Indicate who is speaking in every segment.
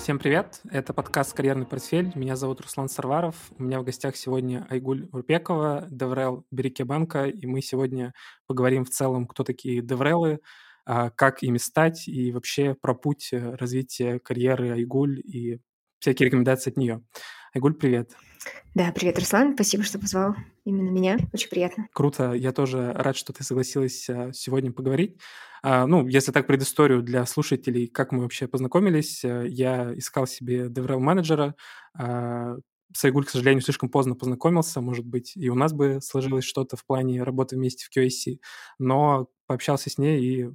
Speaker 1: Всем привет! Это подкаст «Карьерный портфель». Меня зовут Руслан Сарваров. У меня в гостях сегодня Айгуль Урпекова, DevRel Береке Банка, и мы сегодня поговорим в целом, кто такие DevRel ы, а, как ими стать и вообще про путь э, развития карьеры Айгуль и всякие рекомендации от нее. Айгуль, привет!
Speaker 2: Да, привет, Руслан. Спасибо, что позвал именно меня. Очень приятно.
Speaker 1: Круто. Я тоже рад, что ты согласилась э, сегодня поговорить. А, ну, если так предысторию для слушателей, как мы вообще познакомились, э, я искал себе DevRel менеджера. А, с Айгуль, к сожалению, слишком поздно познакомился. Может быть, и у нас бы сложилось что-то в плане работы вместе в QAC, но пообщался с ней и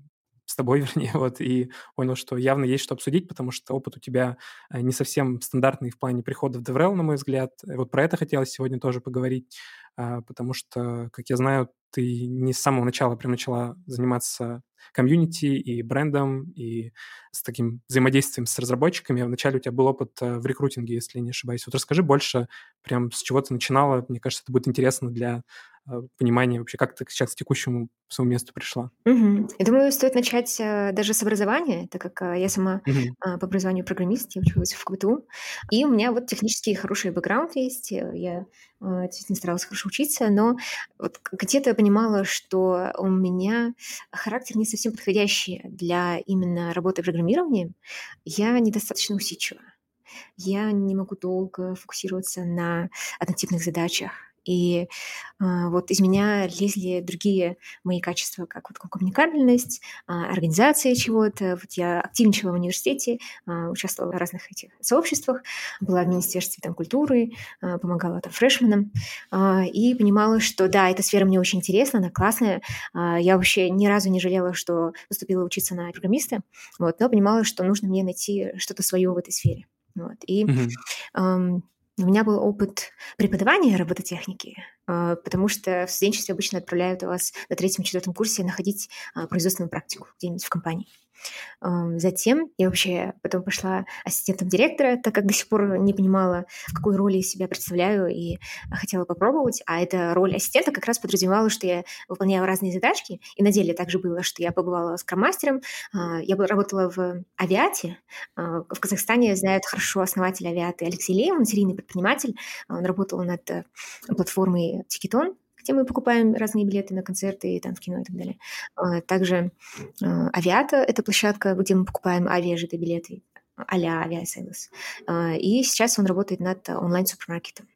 Speaker 1: с тобой, вернее, вот, и понял, что явно есть что обсудить, потому что опыт у тебя э, не совсем стандартный в плане прихода в DevRel, на мой взгляд. Вот про это хотелось сегодня тоже поговорить, а, потому что, как я знаю, ты не с самого начала прям начала заниматься комьюнити и брендом, и с таким взаимодействием с разработчиками. Вначале у тебя был опыт э, в рекрутинге, если не ошибаюсь. Вот расскажи больше, прям с чего ты начинала. Мне кажется, это будет интересно для Э, понимание вообще, как ты сейчас к текущему своему месту пришла?
Speaker 2: Угу. Я думаю, стоит начать э, даже с образования, так как э, я сама угу. э, по образованию программист, я училась в КБТУ, и у меня вот технический хороший бэкграунд есть, я э, действительно старалась хорошо учиться, но вот где-то я понимала, что у меня характер не совсем подходящий для именно работы в программировании, я недостаточно усидчива. Я не могу долго фокусироваться на однотипных задачах. И а, вот из меня лезли другие мои качества, как вот коммуникабельность, а, организация чего-то. Вот я активничала в университете, а, участвовала в разных этих сообществах, была в Министерстве там, культуры, помогала там фрешменам. И понимала, что да, эта сфера мне очень интересна, она классная. Я вообще ни разу не жалела, что поступила учиться на программиста, вот, но понимала, что нужно мне найти что-то свое в этой сфере. Вот. И mm-hmm. У меня был опыт преподавания робототехники, а, потому что в студенчестве обычно отправляют вас на третьем-четвертом курсе находить а, производственную практику где-нибудь в компании. Затем я вообще потом пошла ассистентом директора, так как до сих пор не понимала, в какой роли себя представляю и хотела попробовать. А эта роль ассистента как раз подразумевала, что я выполняла разные задачки. И на деле также было, что я побывала скрам-мастером, а, я работала в авиате. А, в Казахстане знают хорошо основатель авиаты Алексей Леев, он серийный предприниматель. Он работал над э, платформой Тикетон, где мы покупаем разные билеты на концерты и там в кино и так далее. А, также а, Авиата — это площадка, где мы покупаем авиа, ж/д билеты а-ля Авиасейлс. И сейчас он работает над онлайн-супермаркетом.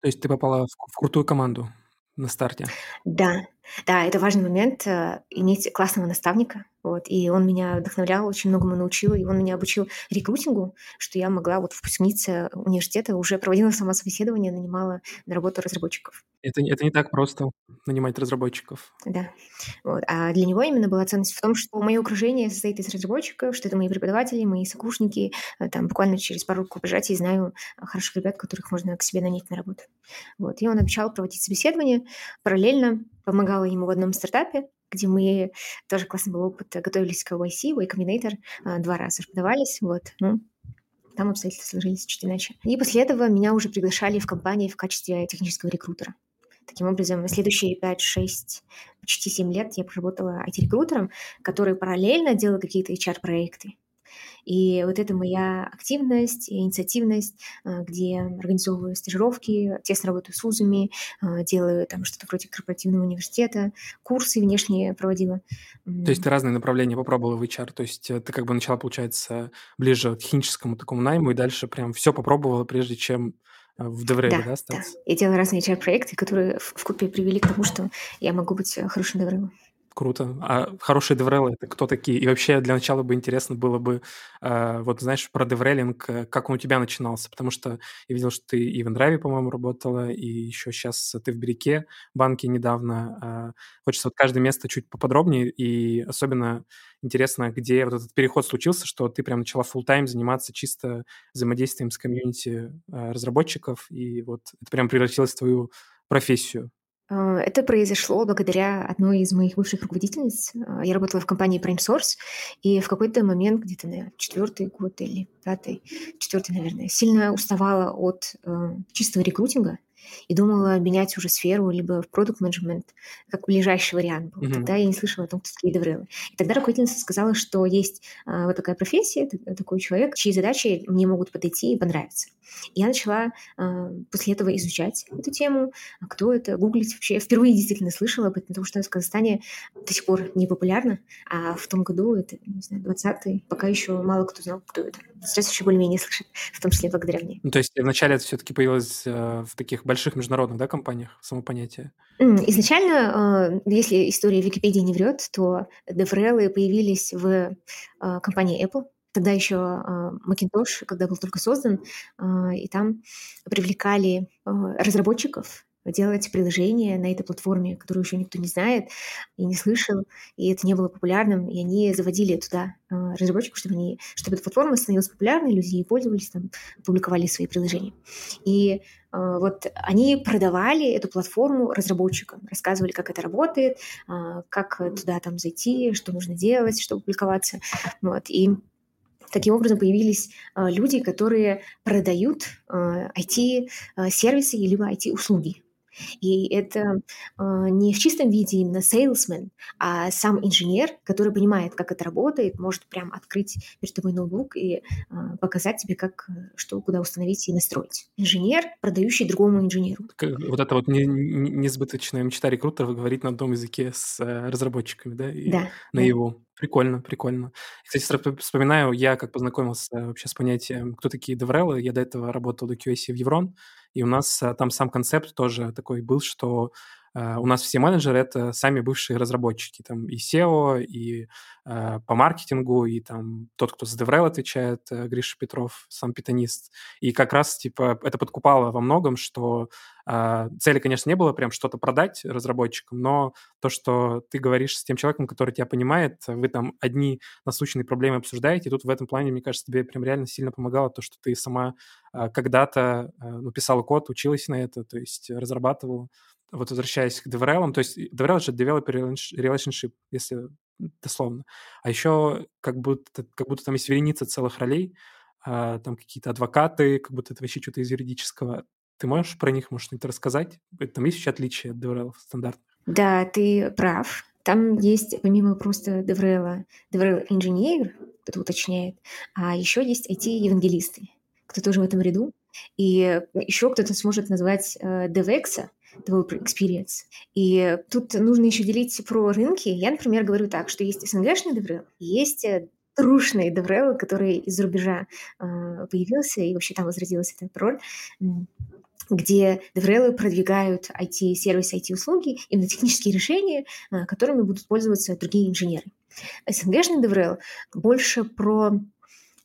Speaker 1: То есть ты попала в, в крутую команду на старте?
Speaker 2: Да, да, это важный момент э, иметь классного наставника, вот, и он меня вдохновлял, очень многому научил, и он меня обучил рекрутингу, что я могла, вот, выпускница университета, уже проводила сама собеседование, нанимала на работу разработчиков.
Speaker 1: Это, это не так просто, нанимать разработчиков.
Speaker 2: Да. Вот. А для него именно была ценность в том, что мое окружение состоит из разработчиков, что это мои преподаватели, мои сокурсники. Э, там буквально через пару рук пожатий знаю хороших ребят, которых можно к себе нанять на работу. Вот. И он обещал проводить собеседование. Параллельно помогала ему в одном стартапе, где мы, тоже классный был опыт, готовились к YC, Y Combinator, два раза подавались, вот, ну, там обстоятельства сложились чуть иначе. И после этого меня уже приглашали в компании в качестве технического рекрутера. Таким образом, следующие 5, 6, почти 7 лет я проработала IT-рекрутером, который параллельно делал какие-то HR-проекты. И вот это моя активность инициативность, а, где организовываю стажировки, тесно работаю с вузами, а, делаю там что-то вроде корпоративного университета, курсы внешние проводила.
Speaker 1: То есть ты разные направления попробовала в HR, то есть э, ты как бы начала, получается, ближе к техническому такому найму и дальше прям все попробовала, прежде чем э, в DevRel, да,
Speaker 2: да, остаться? Да. Я делала разные HR-проекты, которые в, купе привели к тому, что я могу быть э, хорошим DevRel.
Speaker 1: Круто. А хорошие деврелы это кто такие? И вообще для начала бы интересно было бы, э, вот знаешь, про деврелинг, э, как он у тебя начинался, потому что я видел, что ты и в Эндраве, по-моему, работала, и еще сейчас ты в Береке банке недавно. Э, хочется вот каждое место чуть поподробнее, и особенно интересно, где вот этот переход случился, что ты прям начала full тайм заниматься чисто взаимодействием с комьюнити э, разработчиков, и вот это прям превратилось в твою профессию.
Speaker 2: А, это произошло благодаря одной из моих бывших руководительниц. А, я работала в компании Prime Source, и в какой-то момент, где-то на четвертый год или пятый, четвертый, наверное, сильно уставала от э, чистого рекрутинга – и думала менять уже сферу либо в продукт менеджмент как ближайший вариант был. Mm-hmm. Тогда я не слышала о том, кто такие деврелы. И тогда руководительница сказала, что есть а, вот такая профессия, такой человек, чьи задачи мне могут подойти и понравиться. И я начала а, после этого изучать эту тему, а кто это, гуглить вообще. Я впервые действительно слышала об этом, потому что в Казахстане до сих пор не популярно, а в том году, это, не знаю, 20-й, пока еще мало кто знал, кто это. Сейчас еще более-менее слышит, в том числе благодаря мне.
Speaker 1: Ну, то есть вначале это все-таки появилось э, в таких больших международных да, компаниях, само понятие?
Speaker 2: Изначально, э, если история Википедии не врет, то DevRel появились в э, компании Apple, тогда еще э, Macintosh, когда был только создан, и там привлекали разработчиков делать приложение на этой платформе, которую еще никто не знает и не слышал, и это не было популярным, и они заводили туда э, разработчиков, чтобы, они, чтобы эта платформа становилась популярной, люди ей пользовались, там, публиковали свои приложения. И э, вот они продавали эту платформу разработчикам, рассказывали, как это работает, э, как туда там зайти, что нужно делать, чтобы публиковаться. Вот. И Таким образом появились люди, которые продают IT-сервисы либо IT-услуги. И это э, не в чистом виде именно salesman, а сам инженер, который понимает, как это работает, может прям открыть перед тобой ноутбук и э, показать тебе, как, что, куда установить и настроить. Инженер, продающий другому инженеру.
Speaker 1: Вот это вот не, не, несбыточная мечта рекрутеров говорить на одном языке с э, разработчиками, да? И
Speaker 2: да.
Speaker 1: На его. Прикольно, прикольно. Кстати, вспоминаю, я как познакомился вообще с понятием, кто такие деврелы. Я до этого работал до QA в Еврон, и у нас а, там сам концепт тоже такой был, что у нас все менеджеры — это сами бывшие разработчики, там и SEO, и э, по маркетингу, и там тот, кто за DevRel отвечает, э, Гриша Петров, сам питанист. И как раз, типа, это подкупало во многом, что э, цели, конечно, не было прям что-то продать разработчикам, но то, что ты говоришь с тем человеком, который тебя понимает, вы там одни насущные проблемы обсуждаете, и тут в этом плане, мне кажется, тебе прям реально сильно помогало то, что ты сама э, когда-то э, ну, код, училась на это, то есть разрабатывала вот возвращаясь к DevRel, то есть DevRel — это Developer Relationship, если дословно. А еще как будто, как будто там есть вереница целых ролей, а, там какие-то адвокаты, как будто это вообще что-то из юридического. Ты можешь про них, может, что-нибудь рассказать? Там есть еще отличия от DevRel стандартных?
Speaker 2: Да, ты прав. Там есть, помимо просто DevRel, DevRel Engineer, кто-то уточняет, а еще есть IT-евангелисты, кто тоже в этом ряду. И еще кто-то сможет назвать э, DevEx, developer experience. И тут нужно еще делить про рынки. Я, например, говорю так, что есть СНГшный DevRel, есть э, трушный DevRel, который из-за рубежа э, появился, и вообще там возродилась эта роль где DevRel продвигают IT-сервисы, IT-услуги, именно технические решения, э, которыми будут пользоваться другие инженеры. СНГшный DevRel больше про а,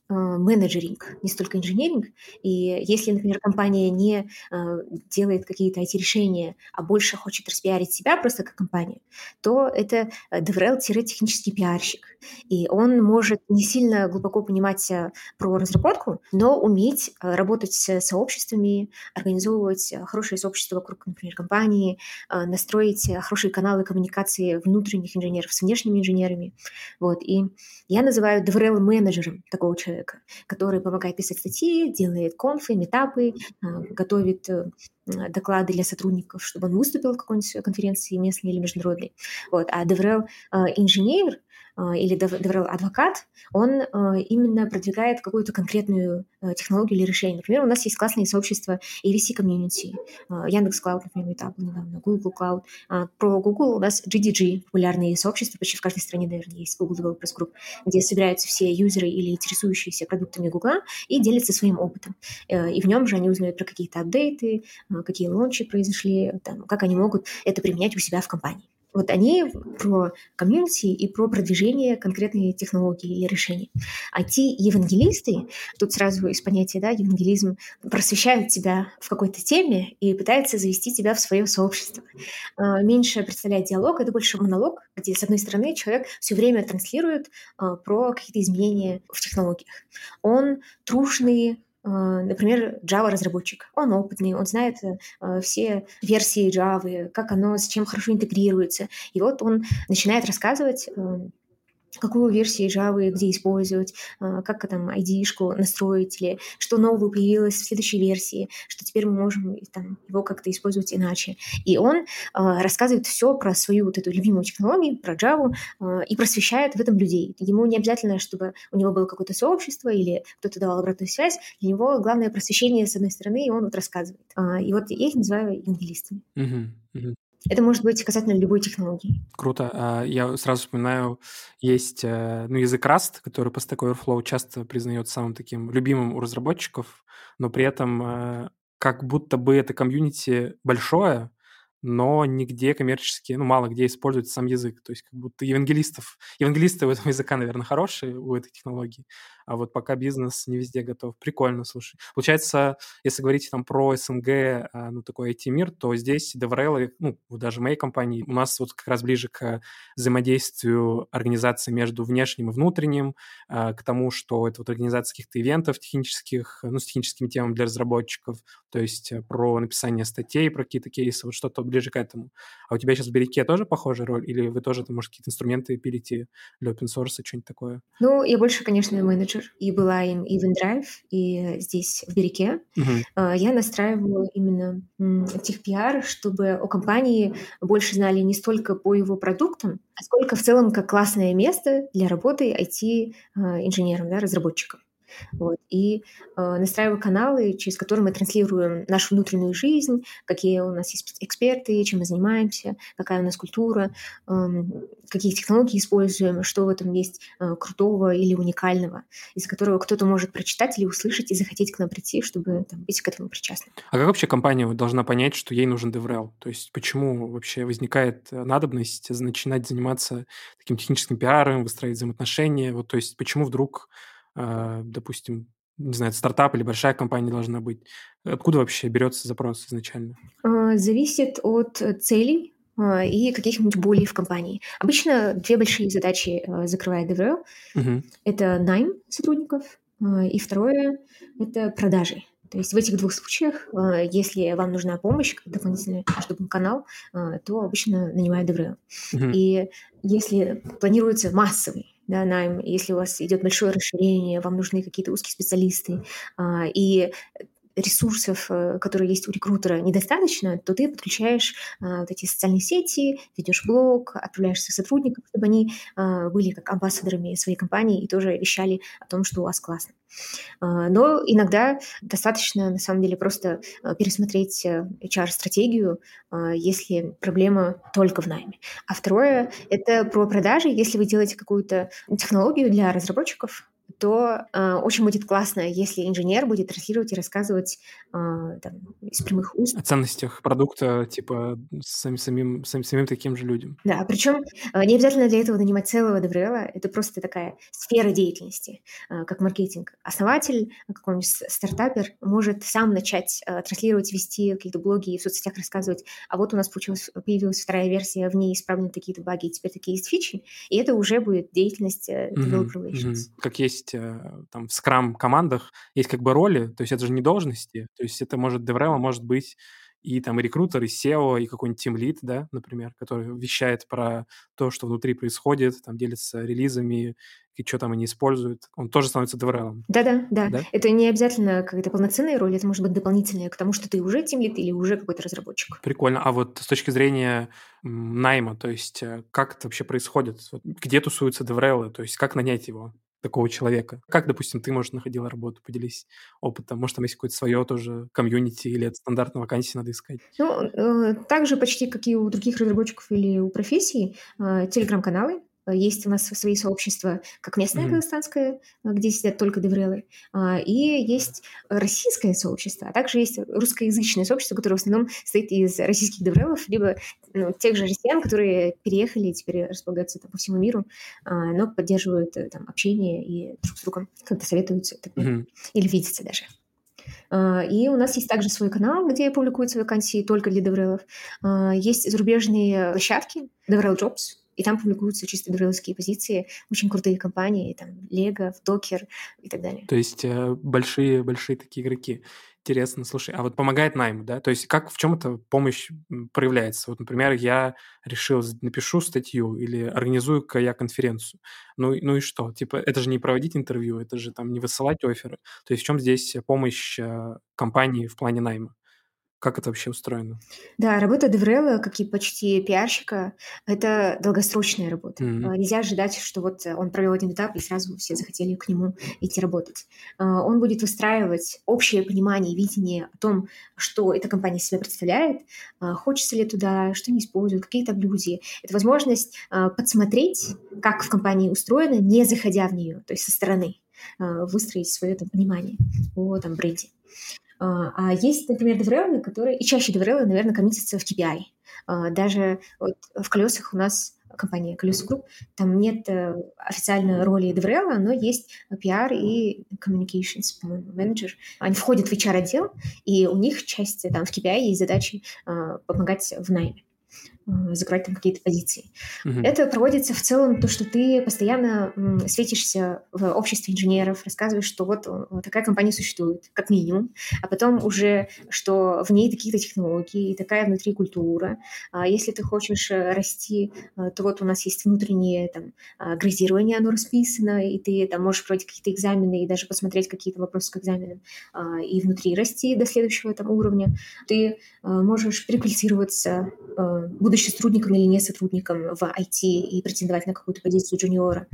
Speaker 2: менеджеринг, не столько инженеринг. И если, например, компания не а, делает какие-то IT-решения, а больше хочет распиарить себя просто как компания, то это DevRel-технический пиарщик. И он может не сильно глубоко понимать а, про разработку, но уметь работать с сообществами, организовывать хорошее сообщество вокруг, например, компании, настроить хорошие каналы коммуникации внутренних инженеров с внешними инженерами. Вот. И я называю DevRel-менеджером такого человека человека, который помогает писать статьи, делает конфы, метапы, а, готовит э, доклады для сотрудников, чтобы он выступил в какой-нибудь конференции местной или международной. Вот. А DevRel а, инженер или DevRel адвокат, он а, именно продвигает какую-то конкретную а, технологию или решение. Например, у нас есть классные сообщества AVC Community, Яндекс Cloud, например, этап недавно, Google Cloud. Про Google у нас GDG, популярные сообщества, почти в каждой стране, наверное, есть Google Developers Group, где собираются все юзеры или интересующиеся продуктами Google и делятся своим опытом. Э, и в нем же они узнают про какие-то апдейты, какие лончи произошли, там, как они могут это применять у себя в компании. Вот они про комьюнити и про продвижение конкретной технологии или решений. А те евангелисты, тут сразу из понятия, да, евангелизм, просвещают тебя в какой-то теме и пытаются завести тебя в свое сообщество. А, меньше представляет диалог, это больше монолог, где, с одной стороны, человек все время транслирует а, про какие-то изменения в технологиях. Он трушный, например, Java-разработчик. Он опытный, он знает э, все версии Java, как оно с чем хорошо интегрируется. И вот он начинает рассказывать эм, какую версию Java где использовать, а, как там ID-шку настроить, или что нового появилось в следующей версии, что теперь мы можем там, его как-то использовать иначе. И он а, рассказывает все про свою вот эту любимую технологию, про Java, а, и просвещает в этом людей. Ему не обязательно, чтобы у него было какое-то сообщество или кто-то давал обратную связь. Для него главное просвещение с одной стороны, и он вот рассказывает. И вот я их называю евангелистами.
Speaker 1: Uh-huh, uh-huh.
Speaker 2: Это может быть касательно любой технологии.
Speaker 1: Круто. А, я сразу вспоминаю, есть э, ну, язык Rust, который по Stack Overflow часто признается самым таким любимым у разработчиков, но при этом э, как будто бы это комьюнити большое, но нигде коммерчески, ну, мало где используют сам язык. То есть как будто евангелистов, евангелисты у этого языка, наверное, хорошие, у этой технологии, а вот пока бизнес не везде готов. Прикольно, слушай. Получается, если говорить там про СНГ, а, ну, такой IT-мир, то здесь DevRel, ну, даже моей компании, у нас вот как раз ближе к взаимодействию организации между внешним и внутренним, а, к тому, что это вот организация каких-то ивентов технических, ну, с техническими темами для разработчиков, то есть э, про написание статей, про какие-то кейсы, вот что-то ближе к этому. А у тебя сейчас в Береке тоже похожая роль? Или вы тоже, может, какие-то инструменты пилите для open source, что-нибудь такое?
Speaker 2: Ну, я больше, конечно, менеджер и была им и в InDrive, и здесь в Береке. Uh-huh. Я настраиваю именно техпиар, чтобы у компании больше знали не столько по его продуктам, а сколько в целом как классное место для работы IT-инженером, да, разработчиком. Вот. И э, настраиваю каналы, через которые мы транслируем нашу внутреннюю жизнь, какие у нас есть эксперты, чем мы занимаемся, какая у нас культура, э, какие технологии используем, что в этом есть э, крутого или уникального, из-за которого кто-то может прочитать или услышать и захотеть к нам прийти, чтобы там, быть к этому причастным.
Speaker 1: А как вообще компания должна понять, что ей нужен DevRel? То есть почему вообще возникает э, надобность начинать заниматься таким техническим пиаром, выстраивать взаимоотношения? Вот, то есть почему вдруг допустим, не знаю, стартап или большая компания должна быть. Откуда вообще берется запрос изначально?
Speaker 2: А, зависит от целей а, и каких-нибудь болей в компании. Обычно две большие задачи закрывает DevRel. Угу. Это найм сотрудников, и второе – это продажи. То есть в этих двух случаях, если вам нужна помощь дополнительная, чтобы был канал, то обычно нанимают DevRel. Угу. И если планируется массовый да, найм, если у вас идет большое расширение, вам нужны какие-то узкие специалисты, а, и ресурсов, э, которые есть у рекрутера, недостаточно, то ты подключаешь а, вот эти социальные сети, ведешь блог, отправляешь своих сотрудников, чтобы они а, были как амбассадорами своей компании и тоже вещали о том, что у вас классно. А, но иногда достаточно, на самом деле, просто пересмотреть HR-стратегию, а, если проблема только в найме. А второе — это про продажи. Если вы делаете какую-то технологию для разработчиков, то э, очень будет классно, если инженер будет транслировать и рассказывать э, там, из прямых уст.
Speaker 1: О ценностях продукта, типа, самим, самим, самим, самим таким же людям.
Speaker 2: Да, причем э, не обязательно для этого нанимать целого DevRel, это просто такая сфера деятельности, э, как маркетинг. Основатель, какой-нибудь стартапер может сам начать э, транслировать, вести какие-то блоги и в соцсетях рассказывать, а вот у нас получилась, появилась вторая версия, в ней исправлены такие-то баги, и теперь такие есть фичи, и это уже будет деятельность э, developer relations. Mm-hmm.
Speaker 1: Как есть есть э, там в скрам командах есть как бы роли, то есть это же не должности, то есть это может DevRel может быть и там и рекрутер, и SEO, и какой-нибудь тимлит, да, например, который вещает про то, что внутри происходит, там делится релизами, и что там они используют, он тоже становится DevRel.
Speaker 2: Да-да, да. да. Это не обязательно какая-то полноценная роль, это может быть дополнительная к тому, что ты уже тимлит или уже какой-то разработчик.
Speaker 1: Прикольно. А вот с точки зрения найма, то есть э, как это вообще происходит? Где тусуются DevRel, то есть как нанять его? Такого человека? Как, допустим, ты, может, находила работу? Поделись опытом. Может, там есть какое-то свое тоже комьюнити или от стандартной вакансии надо искать?
Speaker 2: Ну, э, так же почти, как и у других разработчиков или у профессий, э, телеграм-каналы, есть у нас свои сообщества, как местное mm-hmm. казахстанское, где сидят только деврелы, а, и есть российское сообщество, а также есть русскоязычное сообщество, которое в основном состоит из российских деврелов, либо ну, тех же россиян, которые переехали и теперь располагаются там, по всему миру, а, но поддерживают э, там, общение и друг с другом как-то советуются mm-hmm. или видятся даже. А, и у нас есть также свой канал, где публикуются вакансии только для деврелов. Есть зарубежные площадки, Devrel Jobs, И там публикуются чисто девреловские позиции, очень крутые компании, там, Lego, Docker и так далее.
Speaker 1: То есть большие-большие э, такие игроки. Интересно, слушай, а вот помогает найм, да? То есть как в чем эта помощь проявляется? Вот, например, я решил, напишу статью или организую-ка я конференцию. Ну, ну и что? Типа, это же не проводить интервью, это же там не высылать оферы. То есть в чем здесь помощь э, компании в плане найма? Как это вообще устроено?
Speaker 2: Да, работа Деврела, как и почти пиарщика, это долгосрочная работа. Mm-hmm. Нельзя ожидать, что вот он провел один этап, и сразу все захотели к нему идти работать. А, он будет выстраивать общее понимание и видение о том, что эта компания себя представляет, а, хочется ли туда, что не используют, какие там люди. Это возможность подсмотреть, как в компании устроено, не заходя в нее, то есть со стороны выстроить свое там, понимание о там, бренде. А, а есть, например, DevRel ы, которые, и чаще DevRel ы, наверное, коммитятся в KPI. А, даже вот в колесах у нас компания Колеса Групп, там нет э, официальной роли DevRel а, но есть PR и communications, по-моему, менеджер. Они входят в HR-отдел, и у них часть там в KPI есть задачи а, помогать в найме. Э, закрывать там какие-то позиции. Mm-hmm. Это проводится в целом то, что ты постоянно светишься в обществе инженеров, рассказываешь, что вот, вот такая компания существует, как минимум, а потом уже, что в ней такие-то технологии, такая внутри культура. А если ты хочешь э, расти, э, то вот у нас есть внутреннее там градирование, оно расписано, и ты там можешь проводить какие-то экзамены и даже посмотреть какие-то вопросы к экзаменам а, и внутри расти до следующего там уровня. Ты можешь переквалифицироваться, будучи сотрудником или не сотрудником в IT и претендовать на какую-то позицию джуниора.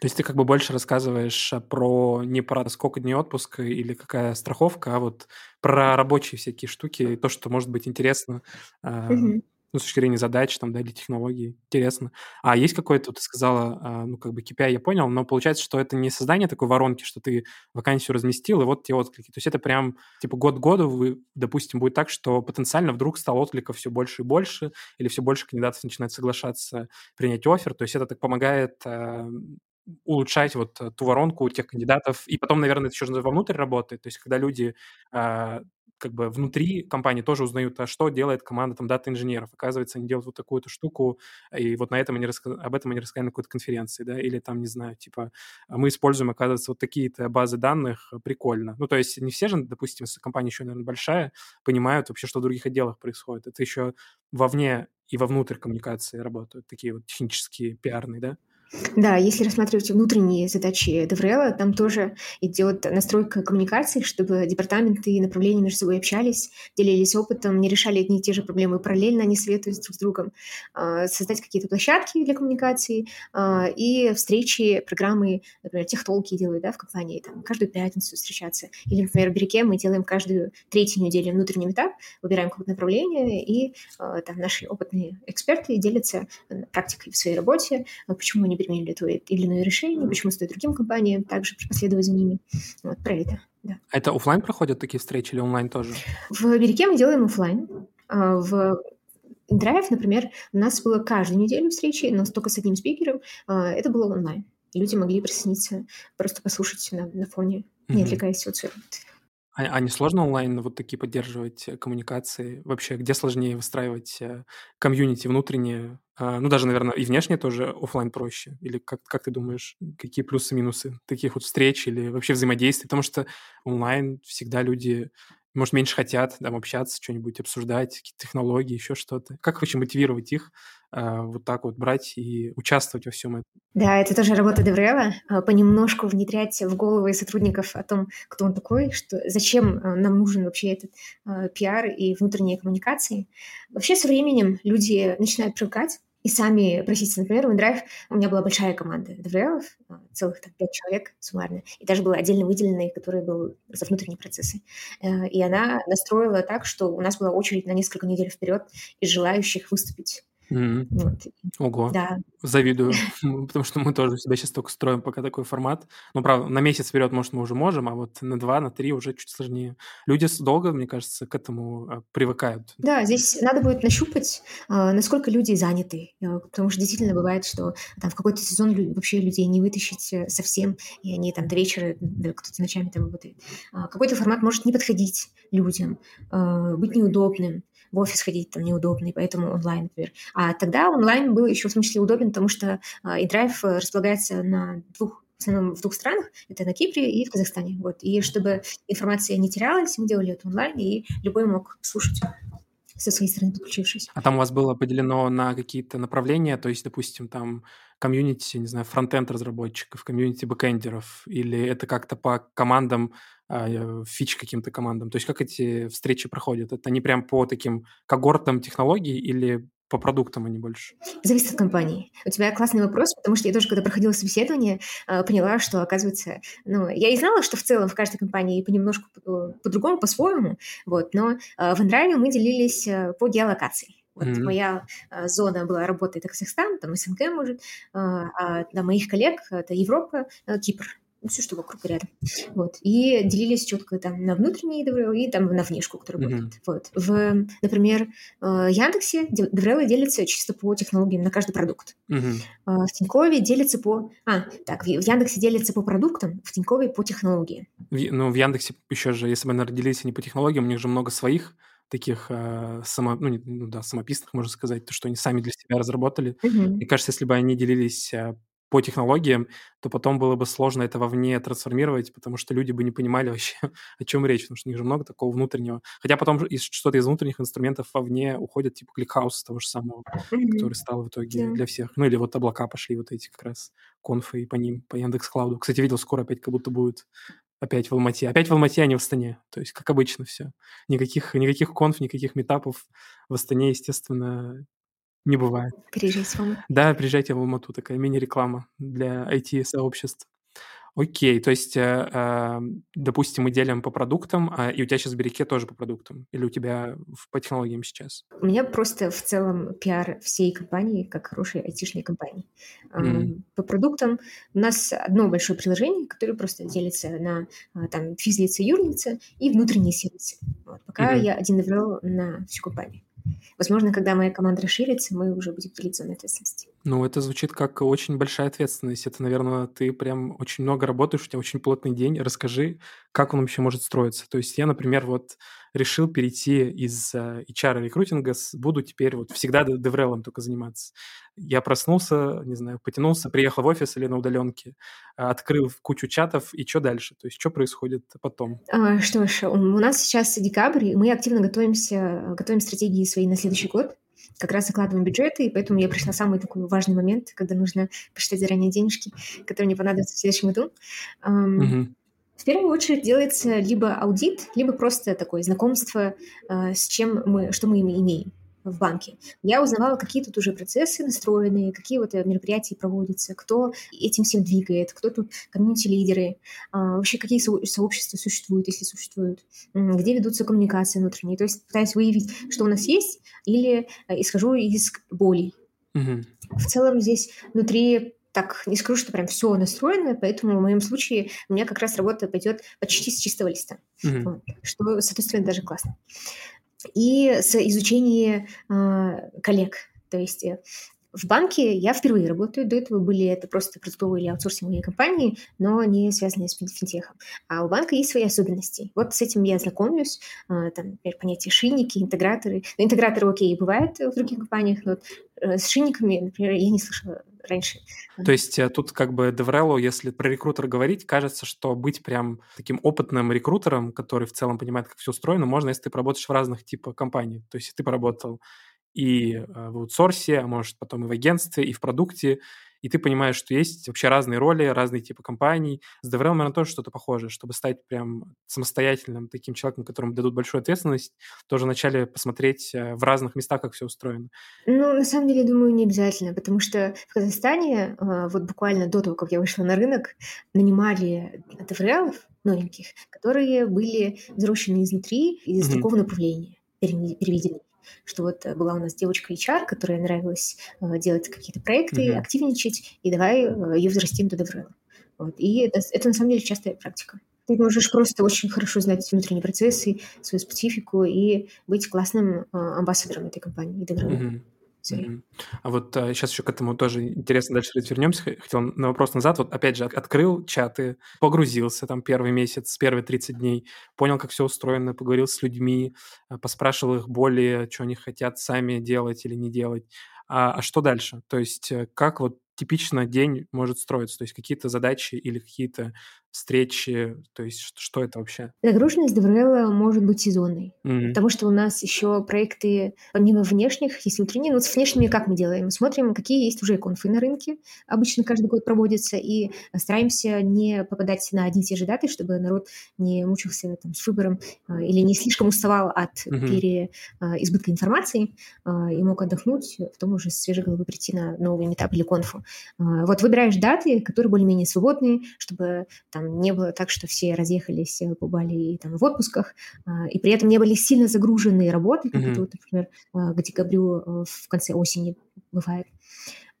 Speaker 1: То есть ты как бы больше рассказываешь про не про сколько дней отпуска или какая страховка, а вот про рабочие всякие штуки, то, что может быть интересно mm-hmm ну, с точки зрения задач там, да, или технологий. Интересно. А есть какой-то, ты сказала, а, ну, как бы KPI, я понял, но получается, что это не создание такой воронки, что ты вакансию разместил, и вот те отклики. То есть это прям, типа, год к году, вы, допустим, будет так, что потенциально вдруг стало откликов все больше и больше, или все больше кандидатов начинает соглашаться принять офер. То есть это так помогает а, улучшать вот ту воронку у тех кандидатов. И потом, наверное, это еще вовнутрь работает. То есть когда люди а, как бы внутри компании тоже узнают, а что делает команда там дата-инженеров. Оказывается, они делают вот такую-то штуку, и вот на этом они раска... об этом они рассказали на какой-то конференции, да, или там, не знаю, типа, «А мы используем, оказывается, вот такие-то базы данных, прикольно. Ну, то есть не все же, допустим, если компания еще, наверное, большая, понимают вообще, что в других отделах происходит. Это еще вовне и вовнутрь коммуникации работают, такие вот технические, пиарные, да?
Speaker 2: Да, если рассматривать внутренние задачи DevRel, там тоже идет настройка коммуникаций, чтобы департаменты и направления между собой общались, делились опытом, не решали одни и те же проблемы параллельно, не советуясь друг с другом, а, создать какие-то площадки для коммуникации а, и встречи, программы, например, техтолки делают да, в компании, там, каждую пятницу встречаться. Или, например, в Береке мы делаем каждую третью неделю внутренний этап, выбираем какое-то направление, и а, там наши опытные эксперты делятся практикой в своей работе, почему они приняли то или иное решение, почему стоит другим компаниям также последовать за ними. Вот про это. Да.
Speaker 1: А это офлайн проходят такие встречи или онлайн тоже?
Speaker 2: В Америке мы делаем офлайн. А в Drive, например, у нас было каждую неделю встречи, но только с одним спикером. А, это было онлайн. Люди могли присоединиться, просто послушать на, на фоне, не отвлекаясь от работы.
Speaker 1: А, а не сложно онлайн вот такие поддерживать э, коммуникации? Вообще, где сложнее выстраивать э, комьюнити внутреннее? А, ну, даже, наверное, и внешне тоже офлайн проще. Или как, как ты думаешь, какие плюсы и минусы таких вот встреч или вообще взаимодействий? Потому что онлайн всегда люди может, меньше хотят там общаться, что-нибудь обсуждать, какие-то технологии, еще что-то. Как вообще мотивировать их вот так вот брать и участвовать во всем этом?
Speaker 2: Да, это тоже работа DevRel а, э, понемножку внедрять в головы сотрудников о том, кто он такой, что, зачем э, нам нужен вообще этот пиар и внутренние коммуникации. Вообще со временем люди начинают привыкать и сами проситься. Например, в InDrive у меня была большая команда а, целых там, пять человек суммарно, и даже был отдельно выделенный, который был за внутренние процессы. Э, и она настроила так, что у нас была очередь на несколько недель вперед из желающих выступить
Speaker 1: Mm. Вот. Ого. Да. Завидую, потому что мы тоже себя сейчас только строим пока такой формат. Ну, правда, на месяц вперед, может, мы уже можем, а вот на два, на три уже чуть сложнее. Люди долго, мне кажется, к этому а, привыкают.
Speaker 2: Да, здесь надо будет нащупать, а, насколько люди заняты, э, потому что действительно бывает, что там в какой-то сезон вообще людей не вытащить э, совсем, и они там до вечера, кто-то ночами там работает. А, какой-то формат может не подходить людям, быть неудобным, в офис ходить там неудобно, и поэтому онлайн, например. А тогда онлайн был еще в том числе удобен, потому что eDrive располагается на двух в основном в двух странах, это на Кипре и в Казахстане. Вот. И чтобы информация не терялась, мы делали это онлайн, и любой мог слушать со своей стороны подключившись.
Speaker 1: А там у вас было поделено на какие-то направления, то есть, допустим, там комьюнити, не знаю, фронтенд разработчиков, комьюнити бэкэндеров, или это как-то по командам, а, фич каким-то командам? То есть как эти встречи проходят? Это не прям по таким когортам технологий или по продуктам они больше?
Speaker 2: Зависит от компании. У тебя классный вопрос, потому что я тоже, когда проходила собеседование, а, поняла, что, оказывается, ну, я и знала, что в целом в каждой компании понемножку по-другому, по-своему, вот, но а, в Индрайве мы делились а, по геолокации. Вот mm-hmm. моя э, зона была работа это Казахстан, там СНГ, может, э, а для моих коллег это Европа, э, Кипр все, что вокруг рядом. Вот. И делились четко там на внутренние DevRel и там на внешку, которая mm-hmm. Вот. В, например, э, Яндексе DevRel делятся чисто по технологиям на каждый продукт. Mm-hmm. В Тинькове делится по... А, так, в Яндексе делится по продуктам, в Тинькове по технологиям.
Speaker 1: В, ну, в Яндексе еще же, если бы, наверное, делились не по технологиям, у них же много своих таких э, само, ну, не, ну да, самописных, можно сказать, то, что они сами для себя разработали. Mm-hmm. Мне кажется, если бы они делились по технологиям, то потом было бы сложно это вовне трансформировать, потому что люди бы не понимали вообще, о чем речь, потому что у них же много такого внутреннего. Хотя потом что-то из внутренних инструментов вовне уходит, типа ClickHouse того же самого, mm-hmm. который стал в итоге yeah. для всех. Ну или вот облака пошли, вот эти как раз конфы по ним, по Яндекс Клауду. Кстати, видел, скоро опять как будто будет опять в Алмате. Опять в Алмате, а не в Астане. То есть, как обычно все. Никаких, никаких конф, никаких метапов в Астане, естественно, не бывает.
Speaker 2: Приезжайте в Алмату.
Speaker 1: Да, приезжайте в Алмату, такая мини-реклама для IT-сообществ. Окей, то есть, э, э, допустим, мы делим по продуктам, а, и у тебя сейчас Береке тоже по продуктам, или у тебя по технологиям сейчас?
Speaker 2: У меня просто в целом пиар всей компании, как хорошей айтишной компании. Mm. По продуктам у нас одно большое приложение, которое просто делится на а, там физлица, юрлица и внутренние сервисы. Вот, пока mm-hmm. я один навел на всю компанию. Возможно, когда моя команда расширится, мы уже будем делиться на ответственности.
Speaker 1: Ну, это звучит как очень большая ответственность. Это, наверное, ты прям очень много работаешь, у тебя очень плотный день. Расскажи, как он вообще может строиться. То есть я, например, вот решил перейти из uh, HR рекрутинга, буду теперь вот всегда деврелом только заниматься. Я проснулся, не знаю, потянулся, приехал в офис или на удаленке, открыл кучу чатов, и что дальше? То есть что происходит потом?
Speaker 2: А, что ж, у нас сейчас декабрь, и мы активно готовимся, готовим стратегии свои на следующий год как раз закладываем бюджеты, и поэтому я пришла в самый такой важный момент, когда нужно посчитать заранее денежки, которые мне понадобятся в следующем году. Mm-hmm. В первую очередь делается либо аудит, либо просто такое знакомство э, с чем мы, что мы имеем в банке. Я узнавала, какие тут уже процессы настроены, какие вот э, мероприятия проводятся, кто этим всем двигает, кто тут комьюнити-лидеры, а, вообще какие со- сообщества существуют, если существуют, где ведутся коммуникации внутренние. То есть пытаюсь выявить, что у нас есть, или э, исхожу из болей. Угу. В целом здесь внутри так не скажу, что прям все настроено, поэтому в моем случае у меня как раз работа пойдет почти с чистого листа, mm-hmm. вот, что, соответственно, даже классно. И с изучения э, коллег, то есть э, в банке я впервые работаю. До этого были это просто продуктовые или аутсорсинговые компании, но не связанные с финтехом. А у банка есть свои особенности. Вот с этим я знакомлюсь. А, там, например, понятие шинники, интеграторы. Ну, интеграторы, окей, бывают в других компаниях, но вот с шинниками, например, я не слышала раньше.
Speaker 1: То есть э, тут как бы Деврелло, если про рекрутера говорить, кажется, что быть прям таким опытным рекрутером, который в целом понимает, как все устроено, можно, если ты поработаешь в разных типах компаний. То есть ты поработал и э, в аутсорсе, а может потом и в агентстве, и в продукте, и ты понимаешь, что есть вообще разные роли, разные типы компаний. С наверное, тоже что-то похожее, чтобы стать прям самостоятельным таким человеком, которому дадут большую ответственность, тоже вначале посмотреть э, в разных местах, как все устроено.
Speaker 2: Ну, на самом деле, думаю, не обязательно, потому что в Казахстане э, вот буквально до того, как я вышла на рынок, нанимали DevRel новеньких, которые были взрослены изнутри из mm-hmm. другого направления переведены что вот э, была у нас девочка HR, которая нравилось э, делать какие-то проекты, mm-hmm. активничать, и давай э, ее взрастим до DevRel. Вот. И это, это на самом деле частая практика. Ты можешь просто очень хорошо знать внутренние процессы, свою специфику и быть классным амбассадором этой компании DevRel. Mm-hmm.
Speaker 1: А вот а, сейчас еще к этому тоже интересно дальше вернемся. Хотел на вопрос назад. Вот опять же, открыл чаты, погрузился там первый месяц, первые 30 дней, понял, как все устроено, поговорил с людьми, а, поспрашивал их более, что они хотят сами делать или не делать. А, а что дальше? То есть э, как вот типично день может строиться? То есть какие-то задачи или какие-то встречи? То есть что это вообще?
Speaker 2: Загруженность DevRel может быть сезонной, mm-hmm. потому что у нас еще проекты помимо внешних есть внутренние. Но с внешними как мы делаем? Мы смотрим, какие есть уже конфы на рынке. Обычно каждый год проводятся, и стараемся не попадать на одни и те же даты, чтобы народ не мучился там, с выбором а, или не слишком уставал от mm-hmm. пере, а, информации а, и мог отдохнуть, потом уже с свежей головы прийти на новый метап или конфу. Вот выбираешь даты, которые более-менее свободные, чтобы там, не было так, что все разъехались э, по Бали там, в отпусках, а, и при этом не были сильно загружены работой, как mm-hmm. это, вот, например, а, к декабрю э, в конце осени бывает.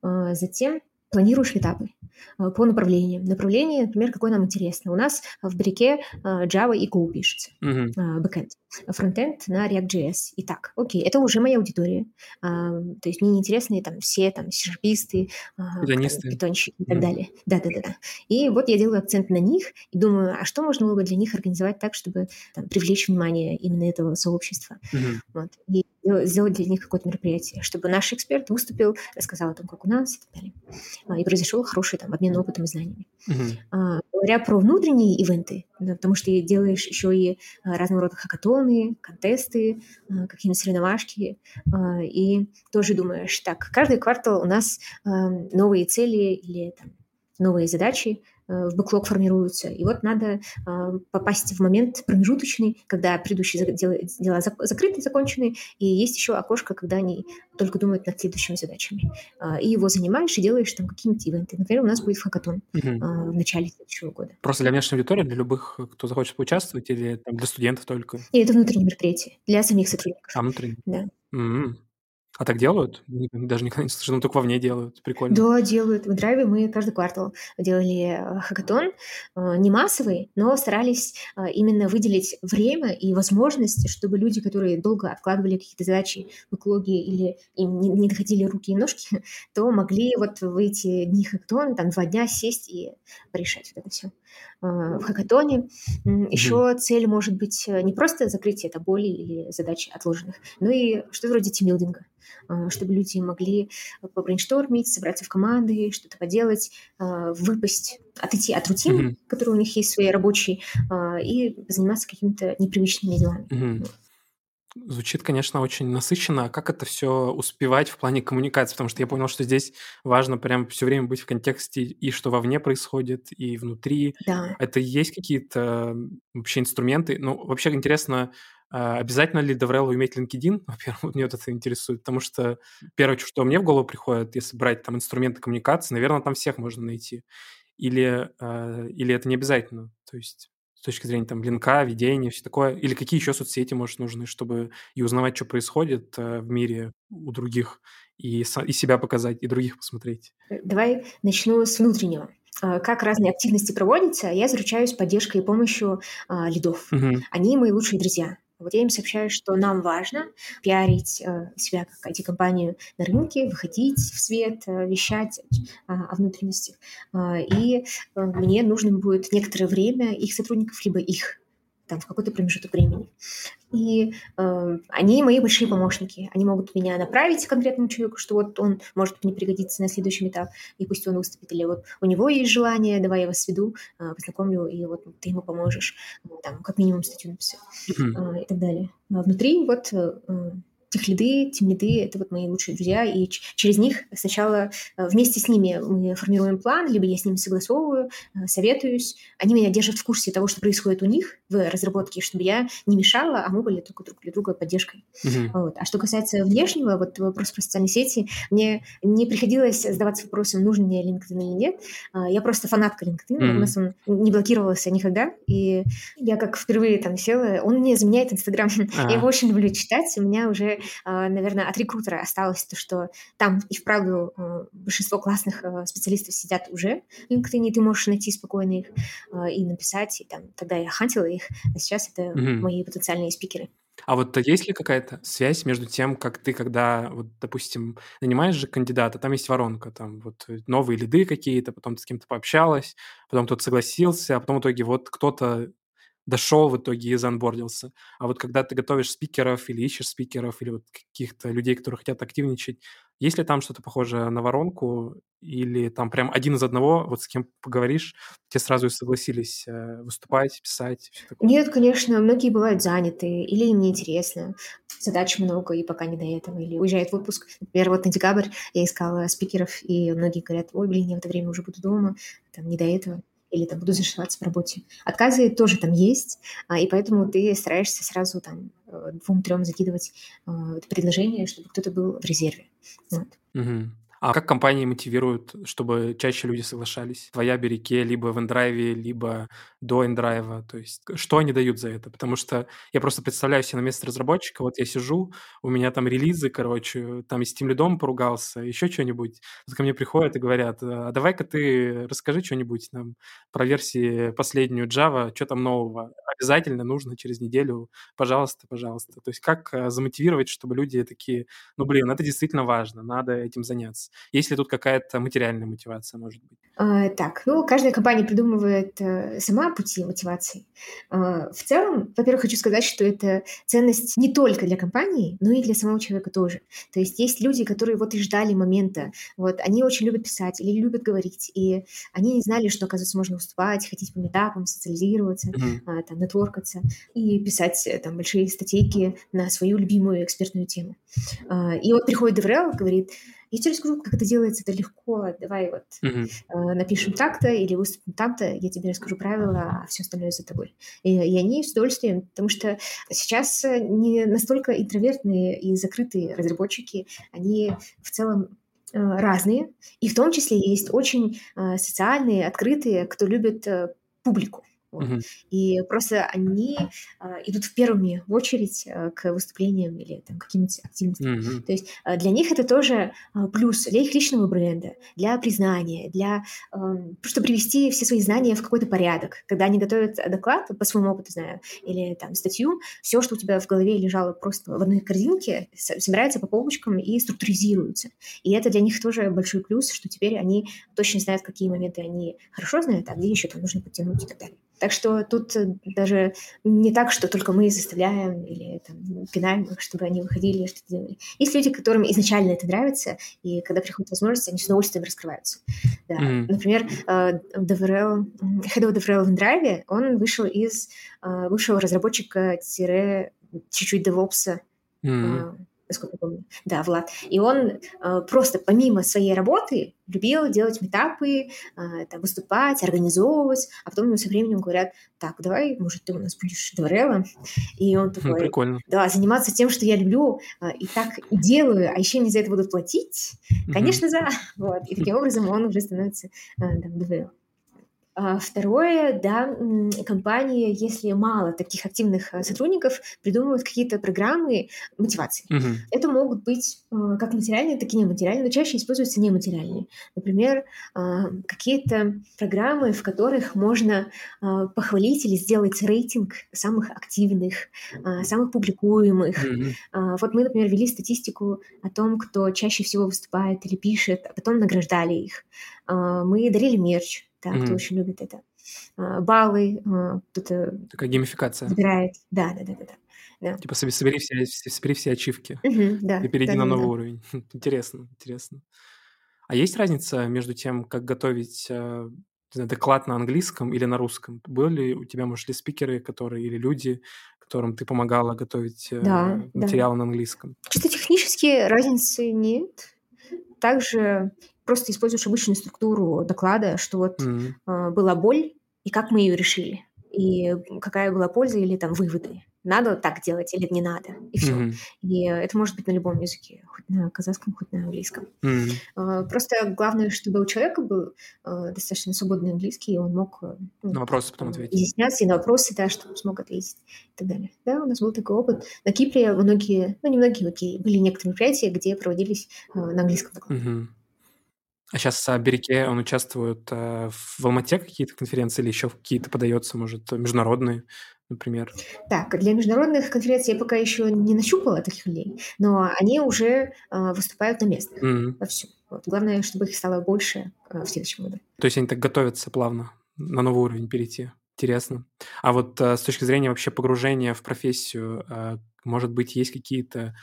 Speaker 2: А, затем планируешь этапы по направлениям. Направление, например, какое нам интересно. У нас в брике Java и Go пишется, mm-hmm. backend фронтенд на React.js. Итак, окей, это уже моя аудитория. А, то есть мне неинтересны там все там сишарписты, а, питонщики и так mm. далее. Да-да-да. И вот я делаю акцент на них и думаю, а что можно было бы для них организовать так, чтобы там, привлечь внимание именно этого сообщества. Mm-hmm. Вот. И сделать для них какое-то мероприятие, чтобы наш эксперт выступил, рассказал о том, как у нас и так далее. А, и произошел хороший там обмен опытом и знаниями. Mm-hmm. А, говоря про внутренние ивенты, потому что делаешь еще и а, разного рода хакатоны, контесты, а, какие-нибудь соревновашки, а, и тоже думаешь, так, каждый квартал у нас новые цели или там, новые задачи, в бэклог формируются. И вот надо э, попасть в момент промежуточный, когда предыдущие дела, закрыты, закончены, и есть еще окошко, когда они только думают над следующими задачами. Э, и его занимаешь и делаешь там какие-нибудь ивенты. Например, у нас будет хакатон угу. в начале следующего года.
Speaker 1: Просто для внешней аудитории, для любых, кто захочет поучаствовать, или там, для студентов только?
Speaker 2: И это внутреннее мероприятие для самих сотрудников.
Speaker 1: А, внутреннее?
Speaker 2: Да.
Speaker 1: Mm-hmm. А так делают? Даже никогда не слышал, но только вовне делают. Прикольно.
Speaker 2: Да, делают. В драйве мы каждый квартал делали э, хакатон. Э, не массовый, но старались э, именно выделить время и возможность, чтобы люди, которые долго откладывали какие-то задачи в экологии или им не доходили руки и ножки, то могли вот в эти дни хакатон, там два дня сесть и порешать вот это все в хакатоне. Еще цель может быть не просто закрытие это боли или задач отложенных, но и что-то вроде тимбилдинга. А, чтобы люди могли побрейнштормить, собраться в команды, что-то поделать, выпасть, отойти от рутины, mm-hmm. которая у них есть своей рабочей, и заниматься какими-то непривычными делами.
Speaker 1: Mm-hmm. Звучит, конечно, очень насыщенно. А как это все успевать в плане коммуникации? Потому что я понял, что здесь важно прям все время быть в контексте и что вовне происходит, и внутри.
Speaker 2: Да.
Speaker 1: Это есть какие-то вообще инструменты? Ну, вообще интересно, а, обязательно ли DevRel иметь LinkedIn? Во-первых, меня вот это интересует, потому что первое, что мне в голову приходит, если брать там инструменты коммуникации, наверное, там всех можно найти. Или, а, или это не обязательно? То есть с точки зрения там линка, ведения, все такое? Или какие еще соцсети, может, нужны, чтобы и узнавать, что происходит э, в мире у других, и, и себя показать, и других посмотреть?
Speaker 2: Э, давай начну с внутреннего а, как разные активности проводятся, я заручаюсь поддержкой и помощью а, лидов.
Speaker 1: Угу.
Speaker 2: Они мои лучшие друзья. Вот я им сообщаю, что нам важно пиарить э, себя как IT-компанию на рынке, выходить в свет, э, вещать э, о внутренностях. Э, и э, мне нужно будет некоторое время их сотрудников, либо их там, в какой-то промежуток времени. И э, они мои большие помощники. Они могут меня направить к конкретному человеку, что вот он может мне пригодиться на следующем этапе, и пусть он выступит. Или вот у него есть желание, давай я вас сведу, э, познакомлю, и вот ты ему поможешь, там, как минимум статью написать mm-hmm. э, и так далее. А внутри вот э, тех лиды, тем лиды — это вот мои лучшие друзья, и через них сначала э, вместе с ними мы формируем план, либо я с ними согласовываю, э, советуюсь. Они меня держат в курсе того, что происходит у них в разработке, чтобы я не мешала, а мы были друг, друг для друга поддержкой.
Speaker 1: Uh-huh.
Speaker 2: Вот. А что касается внешнего, вот вопрос про социальные сети, мне не приходилось задаваться вопросом, нужен мне LinkedIn или нет. А, я просто фанатка LinkedIn, uh-huh. у нас он не блокировался никогда, и я как впервые там села, он мне заменяет Инстаграм. Я его очень люблю читать, у меня уже а, наверное, от рекрутера осталось то, что там и вправду а, большинство классных а, специалистов сидят уже в LinkedIn, и ты можешь найти спокойно их и написать, и там тогда я хантила их, а сейчас это mm-hmm. мои потенциальные спикеры.
Speaker 1: А вот есть ли какая-то связь между тем, как ты, когда, вот, допустим, нанимаешь же кандидата, там есть воронка, там вот новые лиды какие-то, потом ты с кем-то пообщалась, потом кто-то согласился, а потом в итоге вот кто-то дошел в итоге и заонбордился. А вот когда ты готовишь спикеров или ищешь спикеров, или вот каких-то людей, которые хотят активничать, есть ли там что-то похожее на воронку, или там прям один из одного, вот с кем поговоришь, те сразу и согласились э, выступать, писать?
Speaker 2: Нет, конечно, многие бывают заняты, или им неинтересно, задач много, и пока не до этого, или уезжают в отпуск. Например, вот на декабрь я искала спикеров, и многие говорят, ой, блин, я в это время уже буду дома, там не до этого или там буду зашиваться в работе. Отказы тоже там есть, а, и поэтому ты стараешься сразу там э, двум-трем закидывать э, предложение, чтобы кто-то был в резерве. Вот.
Speaker 1: Угу. А как компании мотивируют, чтобы чаще люди соглашались? В Яберике, либо в Эндрайве, либо до Эндрайва? То есть что они дают за это? Потому что я просто представляю себе на место разработчика, вот я сижу, у меня там релизы, короче, там и с Тимлидом поругался, еще что-нибудь. Вот ко мне приходят и говорят, а давай-ка ты расскажи что-нибудь нам про версии последнюю Java, что там нового. Обязательно нужно через неделю, пожалуйста, пожалуйста. То есть как э, замотивировать, чтобы люди такие, ну, блин, это действительно важно, надо этим заняться. Есть ли тут какая-то материальная мотивация, может быть?
Speaker 2: А, так, ну, каждая компания придумывает э, сама пути мотивации. А, в целом, во-первых, хочу сказать, что это ценность не только для компании, но и для самого человека тоже. То есть есть люди, которые вот и ждали момента, вот, они очень любят писать или любят говорить, и они не знали, что, оказывается, можно уступать, ходить по метапам, социализироваться, mm-hmm. там, нетворкаться и писать э, там большие статейки на свою любимую экспертную тему. И вот приходит Деврел, говорит, я тебе расскажу, как это делается, это легко, давай вот mm-hmm. э, напишем так-то или выступим там-то, я тебе расскажу правила, а все остальное за тобой. И, и они с удовольствием, потому что сейчас не настолько интровертные и закрытые разработчики, они в целом э, разные, и в том числе есть очень э, социальные, открытые, кто любит э, публику. Вот. Угу. И просто они а, идут в первыми в очередь а, к выступлениям или там, каким-нибудь активностям. Угу. То есть а, для них это тоже а, плюс для их личного бренда, для признания, для а, чтобы привести все свои знания в какой-то порядок. Когда они готовят доклад, по своему опыту знаю, или там статью, все, что у тебя в голове лежало просто в одной корзинке, собирается по полочкам и структуризируется. И это для них тоже большой плюс, что теперь они точно знают, какие моменты они хорошо знают, а где еще там нужно подтянуть и так далее. Так что тут э, даже не так, что только мы заставляем или там, пинаем их, чтобы они выходили что-то делали. Есть люди, которым изначально это нравится, и когда приходит возможность, они с удовольствием раскрываются. Да. Mm-hmm. Например, DevRel, э, Head of DevRel в Drive, он вышел из бывшего э, разработчика-чуть-чуть DevOps mm-hmm насколько помню. Да, Влад. И он э, просто помимо своей работы любил делать метапы, э, там, выступать, организовывать, а потом ему со временем говорят, так, давай, может, ты у нас будешь дворелом. И он такой,
Speaker 1: Прикольно.
Speaker 2: да, заниматься тем, что я люблю, э, и так и делаю, а еще мне за это будут платить? Конечно, за. Вот. И таким образом он уже становится э, там, дворелом. А второе, да, компании, если мало таких активных э, сотрудников, придумывают какие-то программы мотивации. Uh-huh. Это могут быть э, как материальные, так и нематериальные, но чаще используются нематериальные. Например, а, какие-то программы, в которых можно а, похвалить или сделать рейтинг самых активных, самых публикуемых. Uh-huh. Вот мы, например, вели статистику о том, кто чаще всего выступает или пишет, а потом награждали их. Мы дарили мерч, да, mm-hmm. кто очень любит это. А, баллы, а, кто-то...
Speaker 1: Такая геймификация.
Speaker 2: Забирает, да, да, да, да. да.
Speaker 1: Типа собери все, собери все ачивки
Speaker 2: mm-hmm, да,
Speaker 1: и перейди
Speaker 2: да,
Speaker 1: на
Speaker 2: да,
Speaker 1: новый
Speaker 2: да.
Speaker 1: уровень. интересно, интересно. А есть разница между тем, как готовить э, знаю, доклад на английском или на русском? Были у тебя, может, ли спикеры, которые или люди, которым ты помогала готовить э,
Speaker 2: да,
Speaker 1: материалы
Speaker 2: да.
Speaker 1: на английском?
Speaker 2: Чисто технически разницы нет. Также просто используешь обычную структуру доклада, что вот mm-hmm. э, была боль, и как мы ее решили, и какая была польза или там выводы. Надо так делать или не надо, и все. Mm-hmm. И это может быть на любом языке, хоть на казахском, хоть на английском. Mm-hmm. Э, просто главное, чтобы у человека был э, достаточно свободный английский, и он мог э,
Speaker 1: ну, на вопросы потом ответить.
Speaker 2: изъясняться, и на вопросы, да, чтобы смог ответить и так далее. Да, у нас был такой опыт. На Кипре многие, ну не многие, окей, были некоторые мероприятия, где проводились э, на английском докладе.
Speaker 1: Mm-hmm. А сейчас а, Береке, он участвует а, в Алмате какие-то конференции или еще какие-то подается, может, международные, например?
Speaker 2: Так, для международных конференций я пока еще не нащупала таких людей, но они уже а, выступают на местных mm-hmm. во всем. Вот. Главное, чтобы их стало больше а, в следующем году.
Speaker 1: То есть они так готовятся плавно на новый уровень перейти? Интересно. А вот а, с точки зрения вообще погружения в профессию, а, может быть, есть какие-то